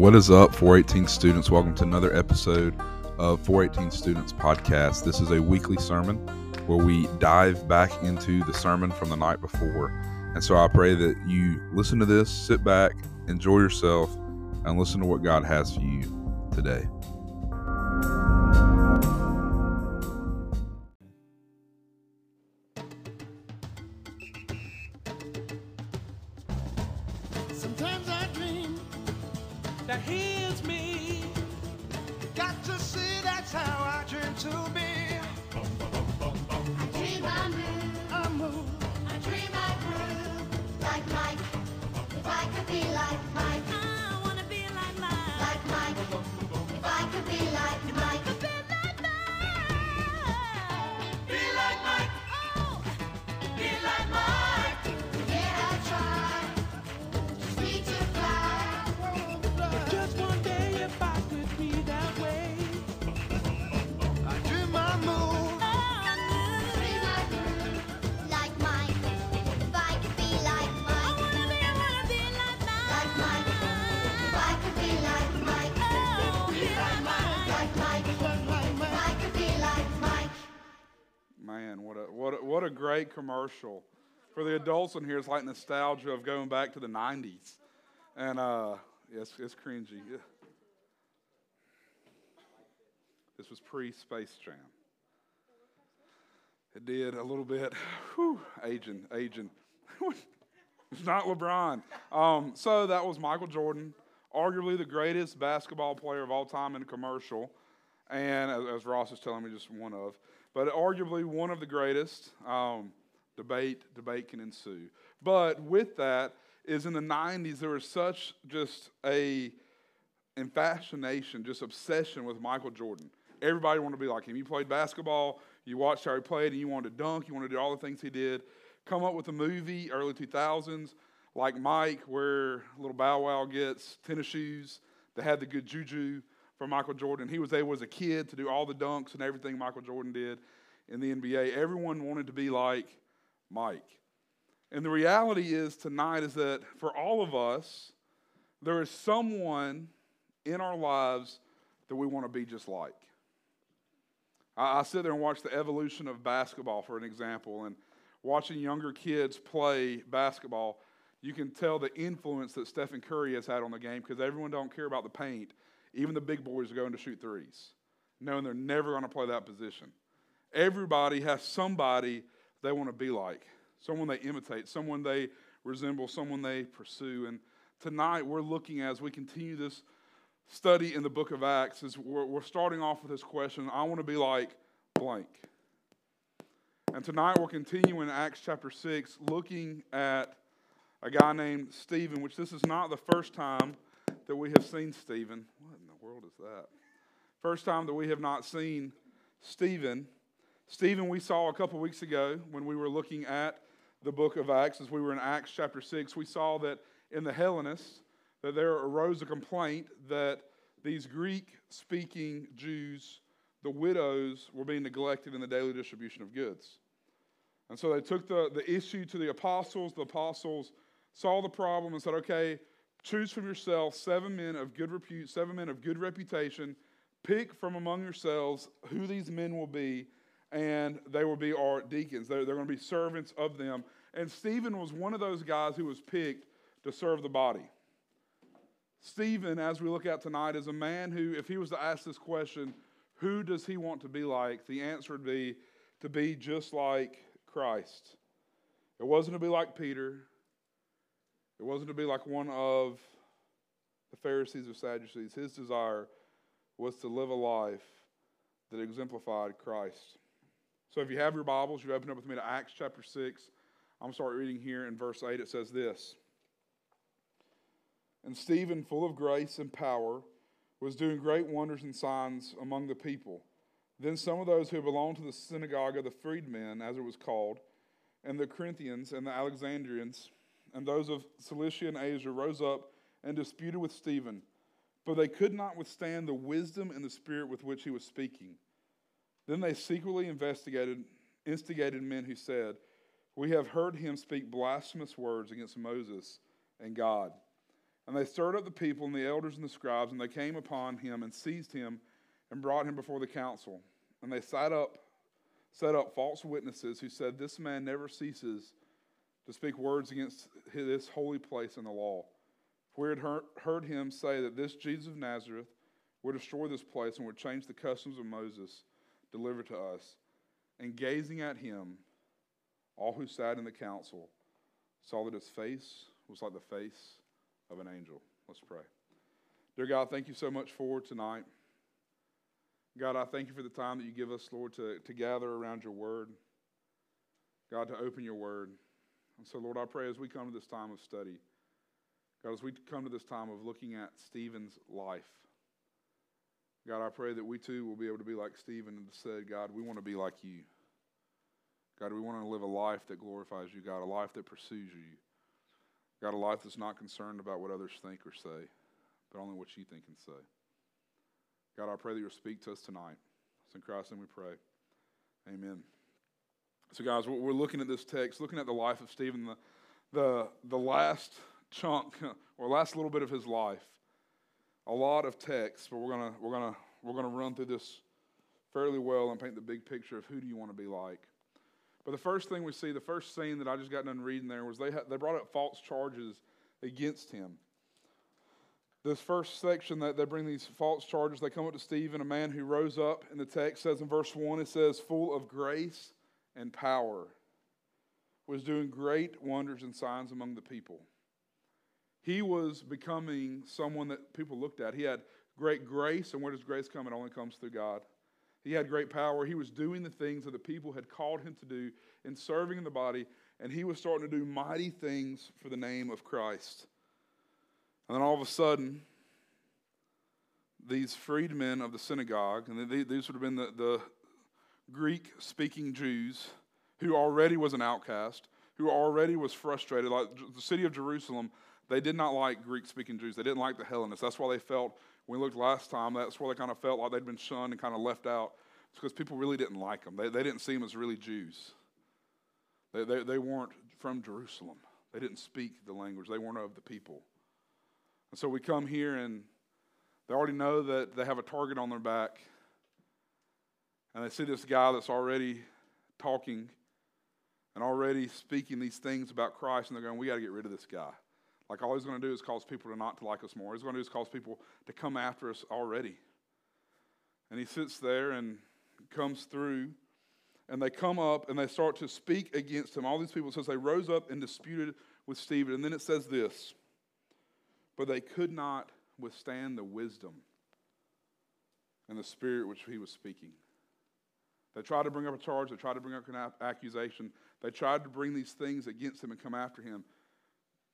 What is up, 418 students? Welcome to another episode of 418 Students Podcast. This is a weekly sermon where we dive back into the sermon from the night before. And so I pray that you listen to this, sit back, enjoy yourself, and listen to what God has for you today. Great commercial. For the adults in here, it's like nostalgia of going back to the '90s, and uh, yes, it's cringy. This was pre-Space Jam. It did a little bit. Whew, aging, aging. it's not LeBron. Um, so that was Michael Jordan, arguably the greatest basketball player of all time in a commercial and as Ross is telling me, just one of, but arguably one of the greatest. Um, debate, debate can ensue. But with that, is in the '90s there was such just a infatuation, just obsession with Michael Jordan. Everybody wanted to be like him. You played basketball, you watched how he played, and you wanted to dunk. You wanted to do all the things he did. Come up with a movie early 2000s like Mike, where little Bow Wow gets tennis shoes that had the good juju from Michael Jordan. He was able as a kid to do all the dunks and everything Michael Jordan did in the NBA. Everyone wanted to be like Mike. And the reality is tonight is that for all of us, there is someone in our lives that we want to be just like. I, I sit there and watch the evolution of basketball, for an example, and watching younger kids play basketball, you can tell the influence that Stephen Curry has had on the game because everyone don't care about the paint. Even the big boys are going to shoot threes, knowing they're never going to play that position. Everybody has somebody they want to be like, someone they imitate, someone they resemble, someone they pursue. And tonight we're looking as we continue this study in the book of Acts, is we're, we're starting off with this question I want to be like blank. And tonight we're continuing Acts chapter 6, looking at a guy named Stephen, which this is not the first time that we have seen Stephen. What in world is that? First time that we have not seen Stephen. Stephen, we saw a couple weeks ago when we were looking at the book of Acts, as we were in Acts chapter 6, we saw that in the Hellenists, that there arose a complaint that these Greek speaking Jews, the widows, were being neglected in the daily distribution of goods. And so they took the, the issue to the apostles. The apostles saw the problem and said, okay, choose from yourselves seven men of good repute, seven men of good reputation. Pick from among yourselves who these men will be, and they will be our deacons. They're, they're going to be servants of them. And Stephen was one of those guys who was picked to serve the body. Stephen, as we look at tonight, is a man who, if he was to ask this question, who does he want to be like? The answer would be to be just like Christ. It wasn't to be like Peter. It wasn't to be like one of the Pharisees or Sadducees. His desire was to live a life that exemplified Christ. So if you have your Bibles, you open up with me to Acts chapter 6. I'm going to start reading here in verse 8. It says this And Stephen, full of grace and power, was doing great wonders and signs among the people. Then some of those who belonged to the synagogue of the freedmen, as it was called, and the Corinthians and the Alexandrians, and those of Cilicia and Asia rose up and disputed with Stephen, but they could not withstand the wisdom and the spirit with which he was speaking. Then they secretly investigated, instigated men who said, We have heard him speak blasphemous words against Moses and God. And they stirred up the people and the elders and the scribes, and they came upon him and seized him and brought him before the council. And they sat up, set up false witnesses who said, This man never ceases to speak words against this holy place and the law. For we had heard, him say that this Jesus of Nazareth would destroy this place and would change the customs of Moses delivered to us. And gazing at him, all who sat in the council saw that his face was like the face of an angel. Let's pray. Dear God, thank you so much for tonight. God, I thank you for the time that you give us, Lord, to, to gather around your word. God, to open your word. And so, Lord, I pray as we come to this time of study, God, as we come to this time of looking at Stephen's life, God, I pray that we too will be able to be like Stephen and said, God, we want to be like you. God, we want to live a life that glorifies you, God, a life that pursues you. God, a life that's not concerned about what others think or say, but only what you think and say. God, I pray that you'll speak to us tonight. It's in Christ's name we pray. Amen. So, guys, we're looking at this text, looking at the life of Stephen, the, the, the last chunk or last little bit of his life. A lot of text, but we're gonna we're gonna we're gonna run through this fairly well and paint the big picture of who do you want to be like. But the first thing we see, the first scene that I just got done reading there was they ha- they brought up false charges against him. This first section that they bring these false charges, they come up to Stephen, a man who rose up in the text says in verse 1, it says, full of grace and power, was doing great wonders and signs among the people. He was becoming someone that people looked at. He had great grace, and where does grace come? It only comes through God. He had great power. He was doing the things that the people had called him to do in serving in the body, and he was starting to do mighty things for the name of Christ. And then all of a sudden, these freedmen of the synagogue, and these would have been the, the Greek speaking Jews, who already was an outcast, who already was frustrated. Like the city of Jerusalem, they did not like Greek speaking Jews. They didn't like the Hellenists. That's why they felt, when we looked last time, that's why they kind of felt like they'd been shunned and kind of left out. It's because people really didn't like them. They, they didn't see them as really Jews. They, they, they weren't from Jerusalem. They didn't speak the language. They weren't of the people. And so we come here and they already know that they have a target on their back. And they see this guy that's already talking and already speaking these things about Christ, and they're going, We got to get rid of this guy. Like, all he's going to do is cause people to not to like us more. He's going to do is cause people to come after us already. And he sits there and comes through, and they come up and they start to speak against him. All these people, says they rose up and disputed with Stephen. And then it says this But they could not withstand the wisdom and the spirit which he was speaking. They tried to bring up a charge, they tried to bring up an accusation, they tried to bring these things against him and come after him.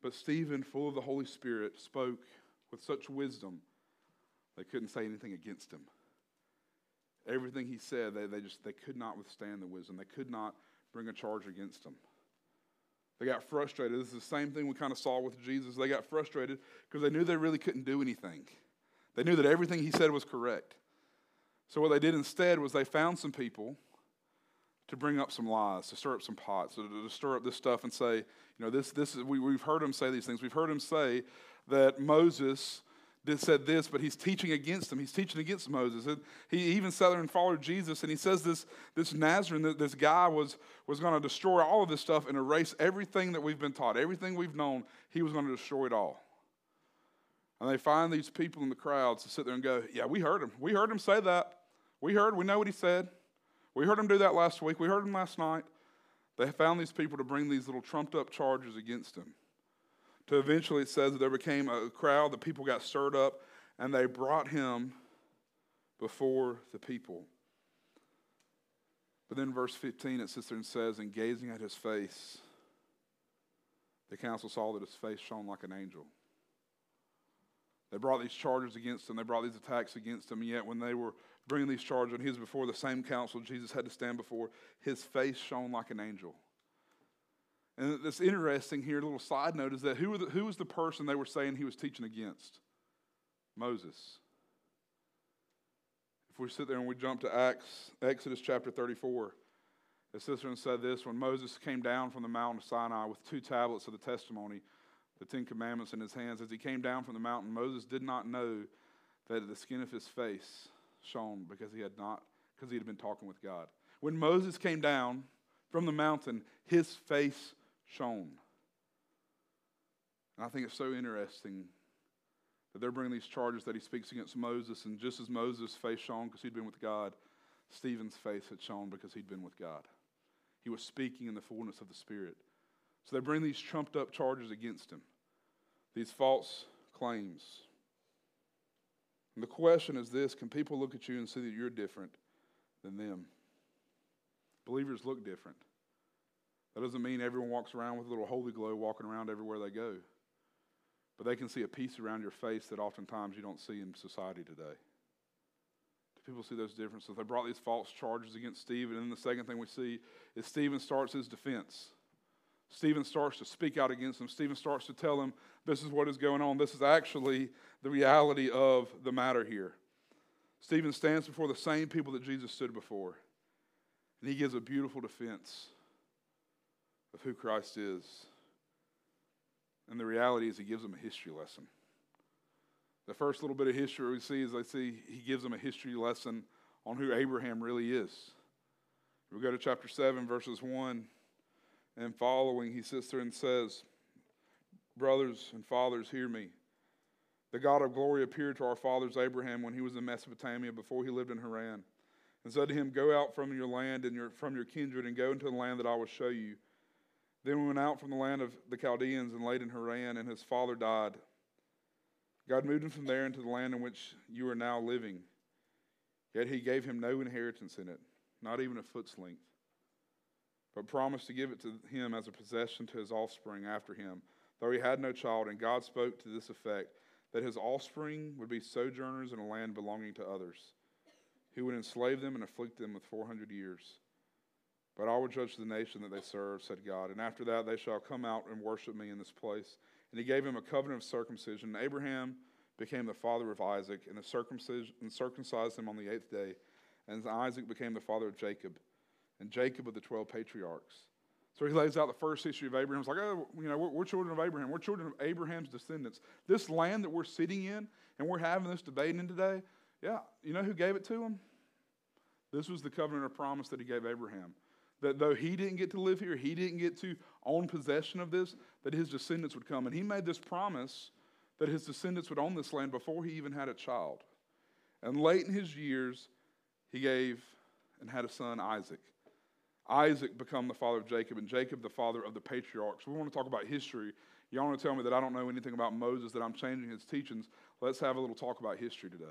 But Stephen, full of the Holy Spirit, spoke with such wisdom, they couldn't say anything against him. Everything he said, they, they just they could not withstand the wisdom. They could not bring a charge against him. They got frustrated. This is the same thing we kind of saw with Jesus. They got frustrated because they knew they really couldn't do anything. They knew that everything he said was correct. So what they did instead was they found some people to bring up some lies, to stir up some pots, to, stir up this stuff and say, you know, this, this is, we, we've heard him say these things. We've heard him say that Moses did, said this, but he's teaching against him. He's teaching against Moses. And he even sat there and followed Jesus, and he says this, this Nazarene, this guy was, was going to destroy all of this stuff and erase everything that we've been taught, everything we've known, he was going to destroy it all. And they find these people in the crowds to sit there and go, Yeah, we heard him. We heard him say that. We heard, we know what he said. We heard him do that last week. We heard him last night. They found these people to bring these little trumped up charges against him. To eventually, it says that there became a crowd, the people got stirred up, and they brought him before the people. But then, verse 15, it sits there and says, And gazing at his face, the council saw that his face shone like an angel. They brought these charges against him. They brought these attacks against him. And yet, when they were bringing these charges, and he was before the same council Jesus had to stand before, his face shone like an angel. And it's interesting here, a little side note, is that who, the, who was the person they were saying he was teaching against? Moses. If we sit there and we jump to Acts, Exodus chapter 34, the sister said this when Moses came down from the mountain of Sinai with two tablets of the testimony, the Ten Commandments in his hands. As he came down from the mountain, Moses did not know that the skin of his face shone because he had not because he had been talking with God. When Moses came down from the mountain, his face shone. And I think it's so interesting that they're bringing these charges that he speaks against Moses, and just as Moses' face shone because he'd been with God, Stephen's face had shone because he'd been with God. He was speaking in the fullness of the Spirit. So they bring these trumped up charges against him, these false claims. And the question is this can people look at you and see that you're different than them? Believers look different. That doesn't mean everyone walks around with a little holy glow walking around everywhere they go. But they can see a peace around your face that oftentimes you don't see in society today. Do people see those differences? They brought these false charges against Stephen. And then the second thing we see is Stephen starts his defense. Stephen starts to speak out against them. Stephen starts to tell them, this is what is going on. This is actually the reality of the matter here. Stephen stands before the same people that Jesus stood before, and he gives a beautiful defense of who Christ is. And the reality is, he gives them a history lesson. The first little bit of history we see is I see he gives them a history lesson on who Abraham really is. We go to chapter 7, verses 1 and following. He sits there and says, Brothers and fathers, hear me. The God of glory appeared to our fathers Abraham when he was in Mesopotamia before he lived in Haran, and said to him, Go out from your land and your, from your kindred and go into the land that I will show you. Then we went out from the land of the Chaldeans and laid in Haran, and his father died. God moved him from there into the land in which you are now living. Yet he gave him no inheritance in it, not even a foot's length, but promised to give it to him as a possession to his offspring after him, though he had no child. And God spoke to this effect that his offspring would be sojourners in a land belonging to others, who would enslave them and afflict them with 400 years. But I will judge the nation that they serve, said God. And after that, they shall come out and worship me in this place. And he gave him a covenant of circumcision. And Abraham became the father of Isaac, and, circumcis- and circumcised him on the eighth day. And Isaac became the father of Jacob, and Jacob of the 12 patriarchs. So he lays out the first history of Abraham. It's like, oh, you know, we're, we're children of Abraham. We're children of Abraham's descendants. This land that we're sitting in and we're having this debate in today, yeah, you know who gave it to him? This was the covenant of promise that he gave Abraham. That though he didn't get to live here, he didn't get to own possession of this, that his descendants would come. And he made this promise that his descendants would own this land before he even had a child. And late in his years, he gave and had a son, Isaac. Isaac become the father of Jacob, and Jacob the father of the patriarchs. We want to talk about history. Y'all want to tell me that I don't know anything about Moses, that I'm changing his teachings. Let's have a little talk about history today.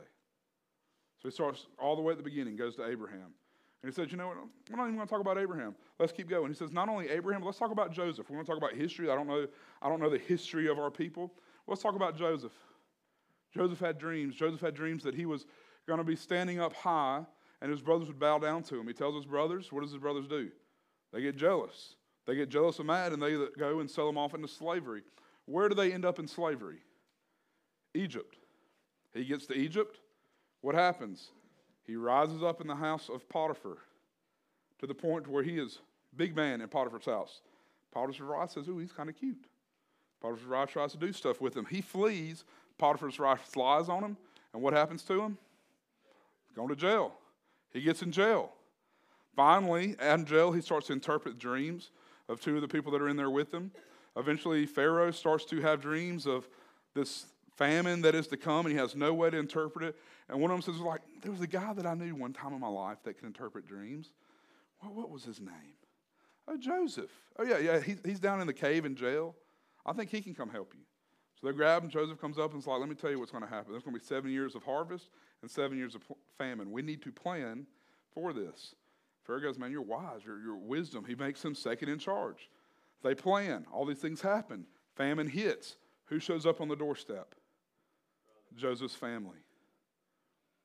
So he starts all the way at the beginning, goes to Abraham. And he says, You know what? We're not even going to talk about Abraham. Let's keep going. He says, Not only Abraham, let's talk about Joseph. We want to talk about history. I don't know, I don't know the history of our people. Let's talk about Joseph. Joseph had dreams. Joseph had dreams that he was going to be standing up high and his brothers would bow down to him. He tells his brothers, what does his brothers do? They get jealous. They get jealous and mad and they go and sell him off into slavery. Where do they end up in slavery? Egypt. He gets to Egypt. What happens? He rises up in the house of Potiphar to the point where he is big man in Potiphar's house. Potiphar's wife says, Ooh, he's kind of cute. Potiphar's wife tries to do stuff with him. He flees. Potiphar's wife flies on him. And what happens to him? Going to jail. He gets in jail. Finally, out in jail, he starts to interpret dreams of two of the people that are in there with him. Eventually, Pharaoh starts to have dreams of this famine that is to come, and he has no way to interpret it. And one of them says, like, there was a guy that I knew one time in my life that can interpret dreams. Well, what was his name? Oh, Joseph. Oh, yeah, yeah, he's, he's down in the cave in jail. I think he can come help you. So they grab him. Joseph comes up and is like, let me tell you what's going to happen. There's going to be seven years of harvest and seven years of famine. We need to plan for this. Pharaoh goes, man, you're wise. You're, you're wisdom. He makes him second in charge. They plan. All these things happen. Famine hits. Who shows up on the doorstep? Joseph's family.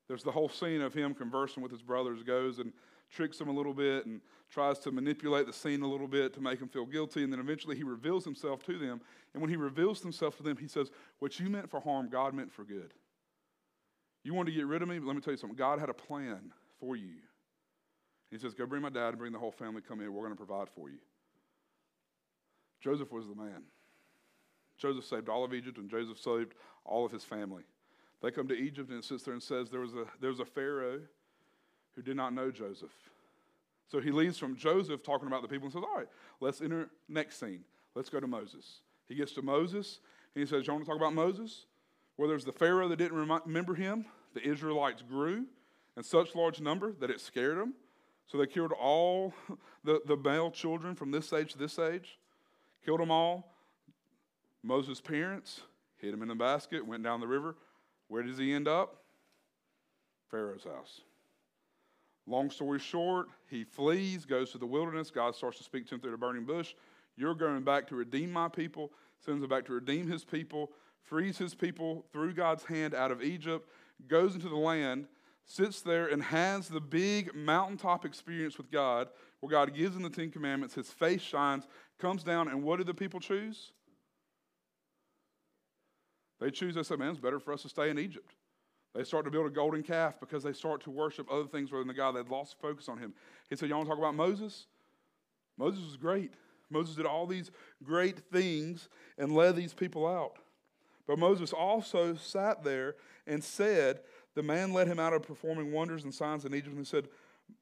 There's the whole scene of him conversing with his brothers, goes and tricks them a little bit and tries to manipulate the scene a little bit to make them feel guilty. And then eventually he reveals himself to them. And when he reveals himself to them, he says, What you meant for harm, God meant for good. You wanted to get rid of me? But let me tell you something. God had a plan for you. He says, Go bring my dad and bring the whole family, come in. We're going to provide for you. Joseph was the man. Joseph saved all of Egypt, and Joseph saved all of his family. They come to Egypt, and it sits there and says there was a, there was a Pharaoh who did not know Joseph. So he leaves from Joseph talking about the people and says, All right, let's enter next scene. Let's go to Moses. He gets to Moses, and he says, You want to talk about Moses? Where there's the Pharaoh that didn't remember him, the Israelites grew in such large number that it scared them. So they killed all the, the male children from this age to this age, killed them all. Moses' parents hid him in a basket, went down the river. Where does he end up? Pharaoh's house. Long story short, he flees, goes to the wilderness. God starts to speak to him through the burning bush. You're going back to redeem my people, sends him back to redeem his people, frees his people through God's hand out of Egypt, goes into the land, sits there, and has the big mountaintop experience with God where God gives him the Ten Commandments. His face shines, comes down, and what do the people choose? They choose, they say, man, it's better for us to stay in Egypt. They start to build a golden calf because they start to worship other things rather than the God. They'd lost focus on him. He said, Y'all want to talk about Moses? Moses was great. Moses did all these great things and led these people out. But Moses also sat there and said, The man led him out of performing wonders and signs in Egypt and said,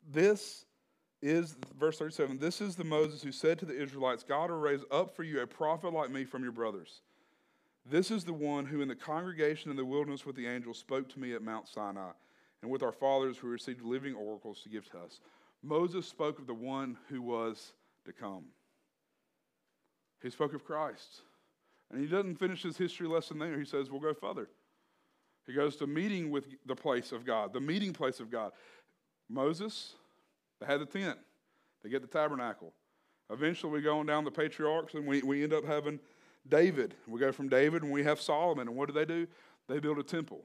This is, verse 37, this is the Moses who said to the Israelites, God will raise up for you a prophet like me from your brothers. This is the one who in the congregation in the wilderness with the angels spoke to me at Mount Sinai, and with our fathers who received living oracles to give to us. Moses spoke of the one who was to come. He spoke of Christ. And he doesn't finish his history lesson there. He says, We'll go further. He goes to meeting with the place of God, the meeting place of God. Moses, they had the tent, they get the tabernacle. Eventually, we go on down the patriarchs and we, we end up having David. We go from David and we have Solomon. And what do they do? They build a temple,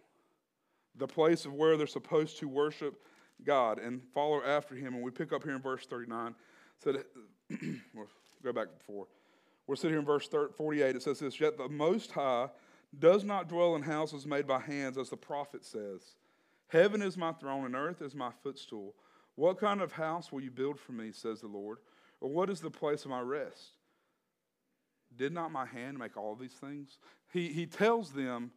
the place of where they're supposed to worship God and follow after him. And we pick up here in verse 39. Said, we'll go back before. We're sitting here in verse 48. It says this Yet the Most High does not dwell in houses made by hands, as the prophet says. Heaven is my throne and earth is my footstool. What kind of house will you build for me, says the Lord? Or what is the place of my rest? Did not my hand make all these things? He, he tells them,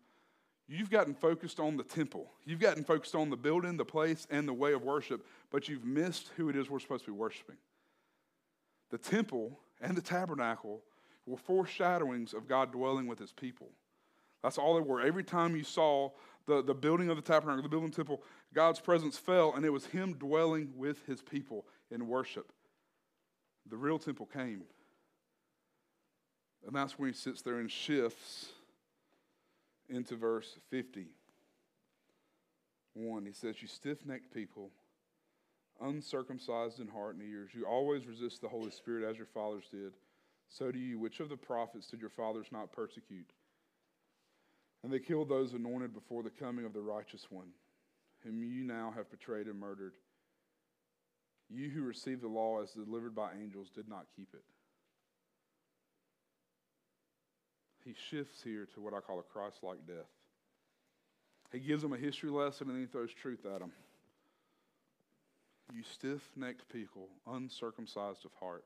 You've gotten focused on the temple. You've gotten focused on the building, the place, and the way of worship, but you've missed who it is we're supposed to be worshiping. The temple and the tabernacle were foreshadowings of God dwelling with his people. That's all they were. Every time you saw the, the building of the tabernacle, the building of the temple, God's presence fell, and it was him dwelling with his people in worship. The real temple came. And that's when he sits there and shifts into verse 50. 1. He says, You stiff necked people, uncircumcised in heart and ears, you always resist the Holy Spirit as your fathers did. So do you. Which of the prophets did your fathers not persecute? And they killed those anointed before the coming of the righteous one, whom you now have betrayed and murdered. You who received the law as delivered by angels did not keep it. He shifts here to what I call a Christ like death. He gives them a history lesson and then he throws truth at them. You stiff necked people, uncircumcised of heart.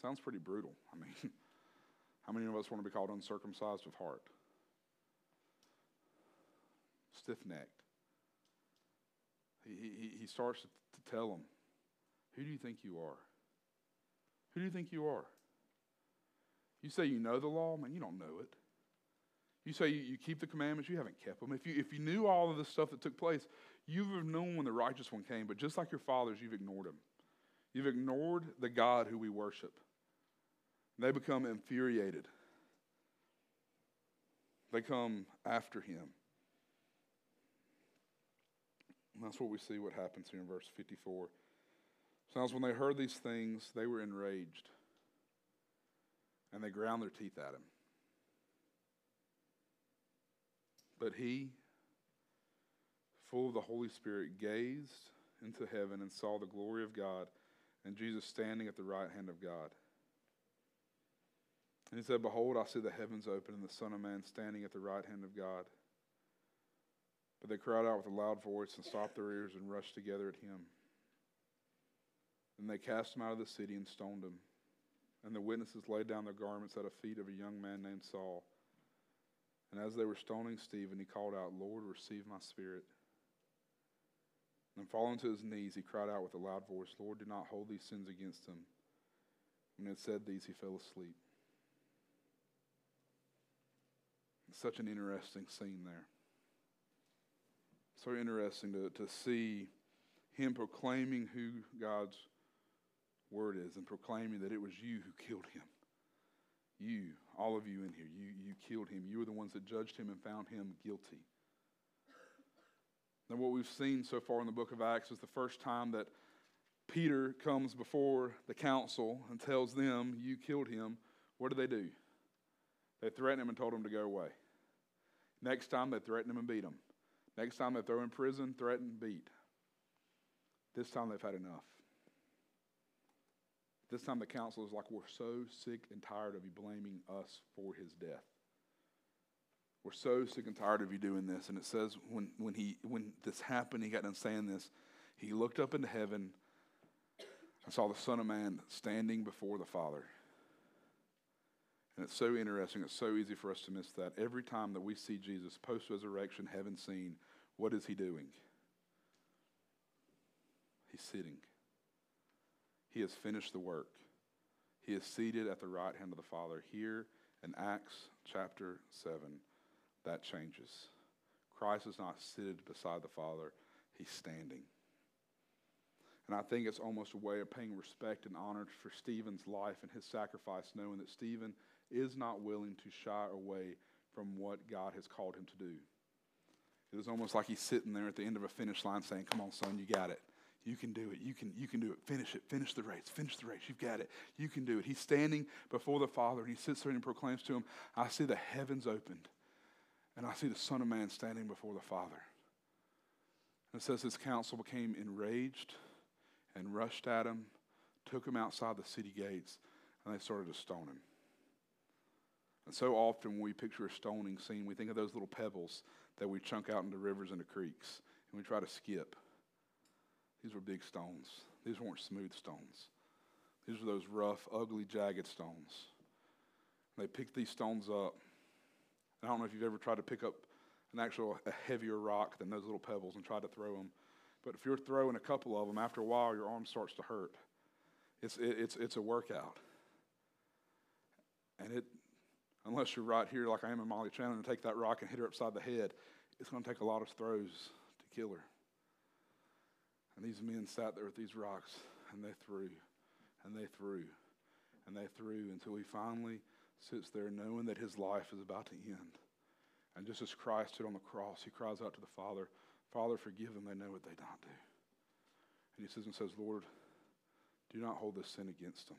Sounds pretty brutal. I mean, how many of us want to be called uncircumcised of heart? Stiff necked. He, he, he starts to tell them, Who do you think you are? Who do you think you are? You say you know the law, man, you don't know it. You say you, you keep the commandments, you haven't kept them. If you, if you knew all of the stuff that took place, you would have known when the righteous one came, but just like your fathers, you've ignored him. You've ignored the God who we worship. They become infuriated. They come after him. And that's what we see what happens here in verse 54. Sounds when they heard these things, they were enraged. And they ground their teeth at him. But he, full of the Holy Spirit, gazed into heaven and saw the glory of God and Jesus standing at the right hand of God. And he said, Behold, I see the heavens open and the Son of Man standing at the right hand of God. But they cried out with a loud voice and stopped their ears and rushed together at him. And they cast him out of the city and stoned him. And the witnesses laid down their garments at the feet of a young man named Saul. And as they were stoning Stephen, he called out, Lord, receive my spirit. And falling to his knees, he cried out with a loud voice, Lord, do not hold these sins against him. When he had said these, he fell asleep. It's such an interesting scene there. So interesting to, to see him proclaiming who God's word is and proclaiming that it was you who killed him. You, all of you in here, you, you killed him. You were the ones that judged him and found him guilty. Now, what we've seen so far in the book of Acts is the first time that Peter comes before the council and tells them, You killed him. What do they do? They threaten him and told him to go away. Next time, they threaten him and beat him. Next time, they throw him in prison, threaten, beat. This time, they've had enough. This time, the council is like, We're so sick and tired of you blaming us for his death. We're so sick and tired of you doing this. And it says when, when, he, when this happened, he got done saying this, he looked up into heaven and saw the Son of Man standing before the Father. And it's so interesting. It's so easy for us to miss that. Every time that we see Jesus post resurrection, heaven seen, what is he doing? He's sitting. He has finished the work. He is seated at the right hand of the Father. Here in Acts chapter 7, that changes. Christ is not seated beside the Father, he's standing. And I think it's almost a way of paying respect and honor for Stephen's life and his sacrifice, knowing that Stephen is not willing to shy away from what God has called him to do. It is almost like he's sitting there at the end of a finish line saying, Come on, son, you got it. You can do it. You can, you can do it. Finish it. Finish the race. Finish the race. You've got it. You can do it. He's standing before the Father and he sits there and proclaims to him, I see the heavens opened and I see the Son of Man standing before the Father. And it says his council became enraged and rushed at him, took him outside the city gates, and they started to stone him. And so often when we picture a stoning scene, we think of those little pebbles that we chunk out into rivers and into creeks, and we try to skip. These were big stones. These weren't smooth stones. These were those rough, ugly, jagged stones. And they picked these stones up. And I don't know if you've ever tried to pick up an actual a heavier rock than those little pebbles and try to throw them. But if you're throwing a couple of them, after a while, your arm starts to hurt. It's, it, it's, it's a workout. And it, unless you're right here like I am in Molly Chandler and take that rock and hit her upside the head, it's going to take a lot of throws to kill her. And these men sat there with these rocks and they threw and they threw and they threw until he finally sits there knowing that his life is about to end. And just as Christ stood on the cross, he cries out to the Father, Father, forgive them, they know what they don't do. And he says and says, Lord, do not hold this sin against them.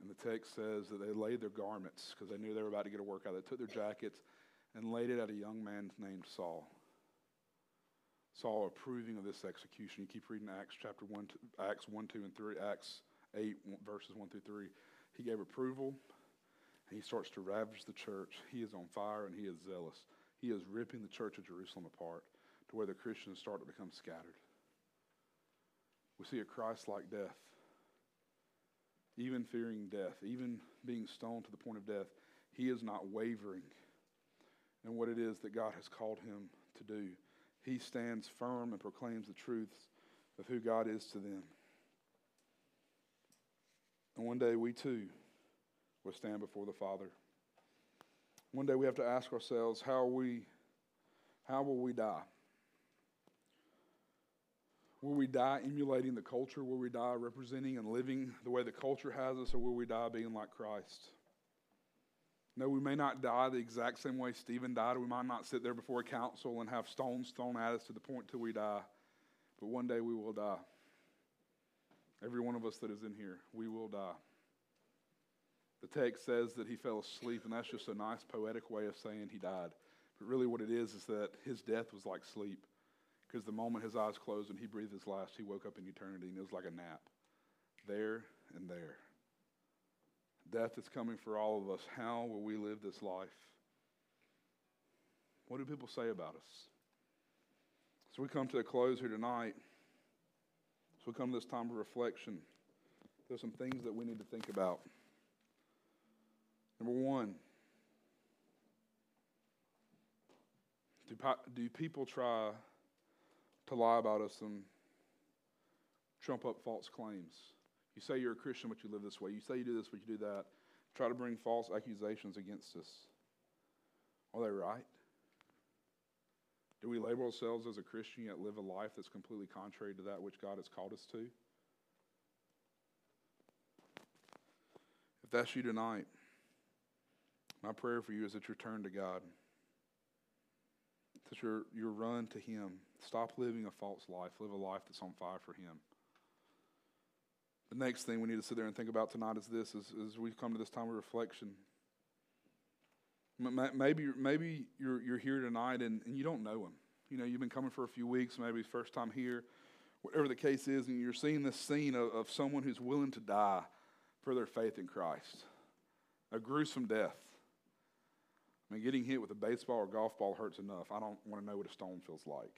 And the text says that they laid their garments because they knew they were about to get a workout. They took their jackets and laid it at a young man named Saul. Saul approving of this execution. You keep reading Acts chapter 1, Acts 1, 2, and 3, Acts 8, verses 1 through 3. He gave approval, and he starts to ravage the church. He is on fire, and he is zealous. He is ripping the church of Jerusalem apart to where the Christians start to become scattered. We see a Christ like death, even fearing death, even being stoned to the point of death. He is not wavering in what it is that God has called him to do. He stands firm and proclaims the truths of who God is to them. And one day we too will stand before the Father. One day we have to ask ourselves, how we how will we die? Will we die emulating the culture? Will we die representing and living the way the culture has us, or will we die being like Christ? No, we may not die the exact same way Stephen died. We might not sit there before a council and have stones thrown at us to the point till we die. But one day we will die. Every one of us that is in here, we will die. The text says that he fell asleep, and that's just a nice poetic way of saying he died. But really, what it is is that his death was like sleep. Because the moment his eyes closed and he breathed his last, he woke up in eternity, and it was like a nap. There and there. Death is coming for all of us. How will we live this life? What do people say about us? So we come to a close here tonight. So we come to this time of reflection. There's some things that we need to think about. Number one, do, do people try to lie about us and trump up false claims? You say you're a Christian, but you live this way. You say you do this, but you do that. Try to bring false accusations against us. Are they right? Do we label ourselves as a Christian yet live a life that's completely contrary to that which God has called us to? If that's you tonight, my prayer for you is that you turn to God, that you you run to Him. Stop living a false life. Live a life that's on fire for Him. The next thing we need to sit there and think about tonight is this: is, is we come to this time of reflection. Maybe, maybe you're, you're here tonight and, and you don't know him. You know, you've been coming for a few weeks, maybe first time here, whatever the case is, and you're seeing this scene of, of someone who's willing to die for their faith in Christ. A gruesome death. I mean, getting hit with a baseball or golf ball hurts enough. I don't want to know what a stone feels like.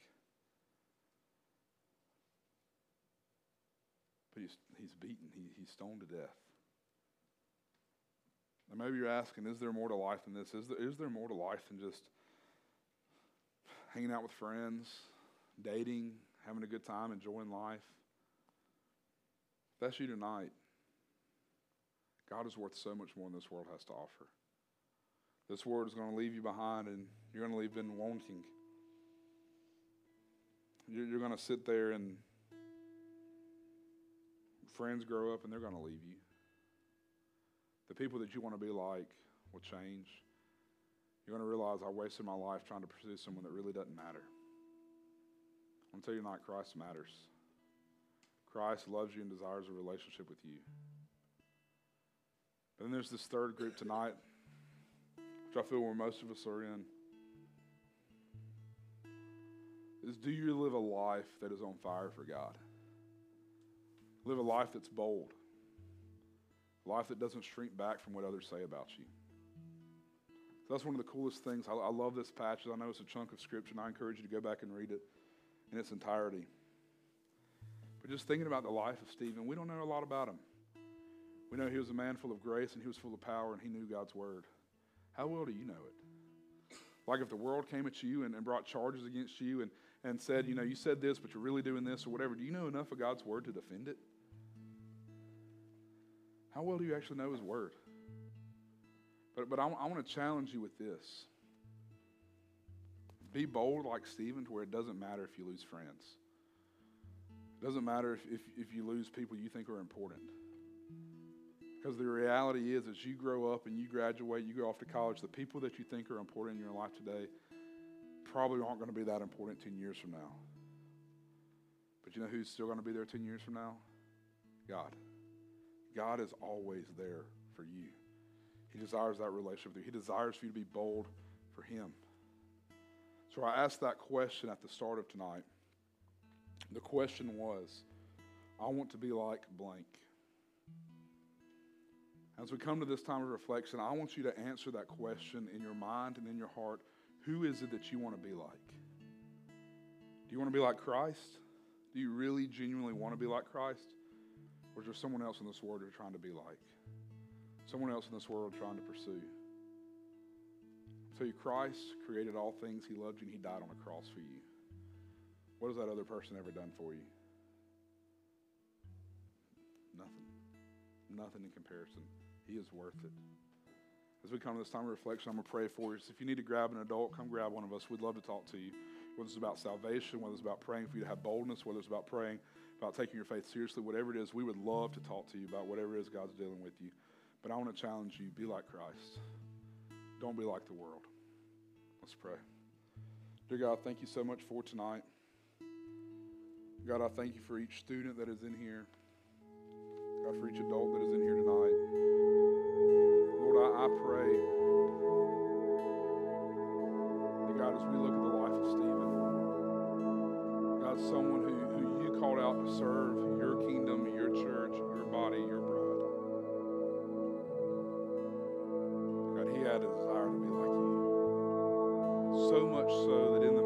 But he's, he's beaten, he, he's stoned to death. And maybe you're asking, is there more to life than this? Is there, is there more to life than just hanging out with friends, dating, having a good time, enjoying life? If that's you tonight, God is worth so much more than this world has to offer. This world is going to leave you behind and you're going to leave in wanting. You're, you're going to sit there and friends grow up and they're going to leave you. The people that you want to be like will change. You're going to realize I wasted my life trying to pursue someone that really doesn't matter. I'm going to tell you tonight, Christ matters. Christ loves you and desires a relationship with you. But then there's this third group tonight, which I feel where most of us are in. Is do you live a life that is on fire for God? Live a life that's bold. A life that doesn't shrink back from what others say about you. So that's one of the coolest things. I, I love this passage. I know it's a chunk of scripture, and I encourage you to go back and read it in its entirety. But just thinking about the life of Stephen, we don't know a lot about him. We know he was a man full of grace and he was full of power and he knew God's word. How well do you know it? Like if the world came at you and, and brought charges against you and, and said, you know, you said this, but you're really doing this or whatever, do you know enough of God's word to defend it? How well do you actually know His Word? But, but I, I want to challenge you with this. Be bold like Stephen to where it doesn't matter if you lose friends. It doesn't matter if, if, if you lose people you think are important. Because the reality is, as you grow up and you graduate, you go off to college, the people that you think are important in your life today probably aren't going to be that important 10 years from now. But you know who's still going to be there 10 years from now? God. God is always there for you. He desires that relationship with you. He desires for you to be bold for Him. So I asked that question at the start of tonight. The question was, I want to be like blank. As we come to this time of reflection, I want you to answer that question in your mind and in your heart. Who is it that you want to be like? Do you want to be like Christ? Do you really genuinely want to be like Christ? Or is there someone else in this world you're trying to be like? Someone else in this world trying to pursue? So you Christ created all things. He loved you and he died on a cross for you. What has that other person ever done for you? Nothing. Nothing in comparison. He is worth it. As we come to this time of reflection, I'm going to pray for you. So if you need to grab an adult, come grab one of us. We'd love to talk to you. Whether it's about salvation, whether it's about praying for you to have boldness, whether it's about praying about taking your faith seriously, whatever it is, we would love to talk to you about whatever it is God's dealing with you. But I want to challenge you be like Christ. Don't be like the world. Let's pray. Dear God, thank you so much for tonight. God, I thank you for each student that is in here. God, for each adult that is in here tonight. I, pray that God, as we look at the life of Stephen, God, someone who you called out to serve your kingdom, your church, your body, your bride. God, he had a desire to be like you. So much so that in the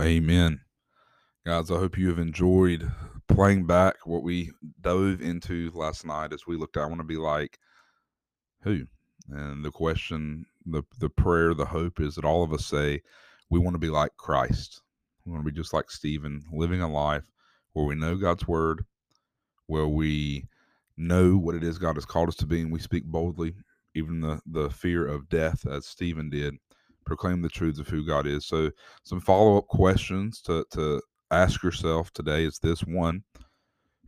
Amen. Guys, I hope you have enjoyed playing back what we dove into last night as we looked at I want to be like who? And the question, the the prayer, the hope is that all of us say we want to be like Christ. We want to be just like Stephen, living a life where we know God's word, where we know what it is God has called us to be, and we speak boldly, even the the fear of death, as Stephen did, proclaim the truths of who God is. So, some follow up questions to to ask yourself today is this one: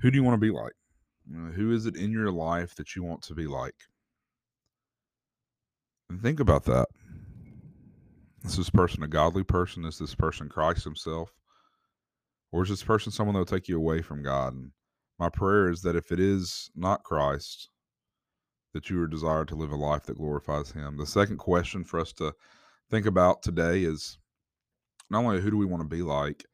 Who do you want to be like? Uh, Who is it in your life that you want to be like? And think about that. Is this person a godly person? Is this person Christ Himself? Or is this person someone that will take you away from God? And my prayer is that if it is not Christ, that you are desired to live a life that glorifies Him. The second question for us to think about today is not only who do we want to be like,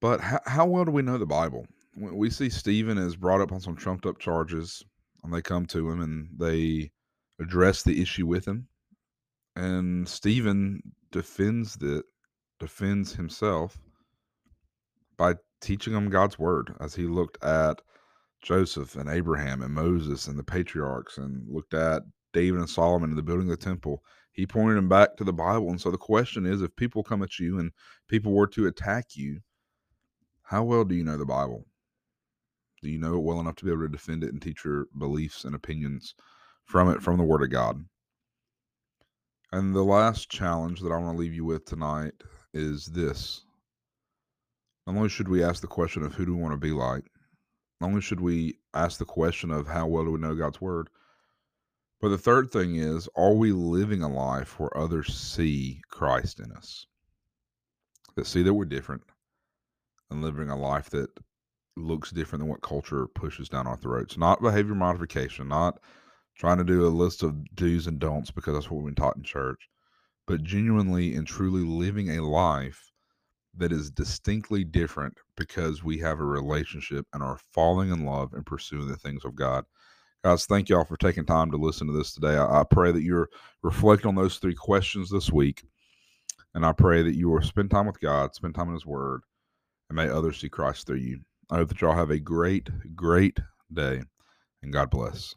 but how, how well do we know the Bible? We see Stephen is brought up on some trumped up charges, and they come to him and they address the issue with him. And Stephen defends it, defends himself by teaching them God's word as he looked at Joseph and Abraham and Moses and the patriarchs and looked at David and Solomon and the building of the temple. He pointed them back to the Bible. And so the question is if people come at you and people were to attack you, how well do you know the Bible? Do you know it well enough to be able to defend it and teach your beliefs and opinions from it, from the Word of God? And the last challenge that I want to leave you with tonight is this. Not only should we ask the question of who do we want to be like, not only should we ask the question of how well do we know God's Word, but the third thing is, are we living a life where others see Christ in us? That see that we're different and living a life that looks different than what culture pushes down our throats. Not behavior modification, not trying to do a list of do's and don'ts because that's what we've been taught in church, but genuinely and truly living a life that is distinctly different because we have a relationship and are falling in love and pursuing the things of God. Guys, thank y'all for taking time to listen to this today. I, I pray that you're on those three questions this week. And I pray that you will spend time with God, spend time in His Word, and may others see Christ through you. I hope that y'all have a great, great day, and God bless.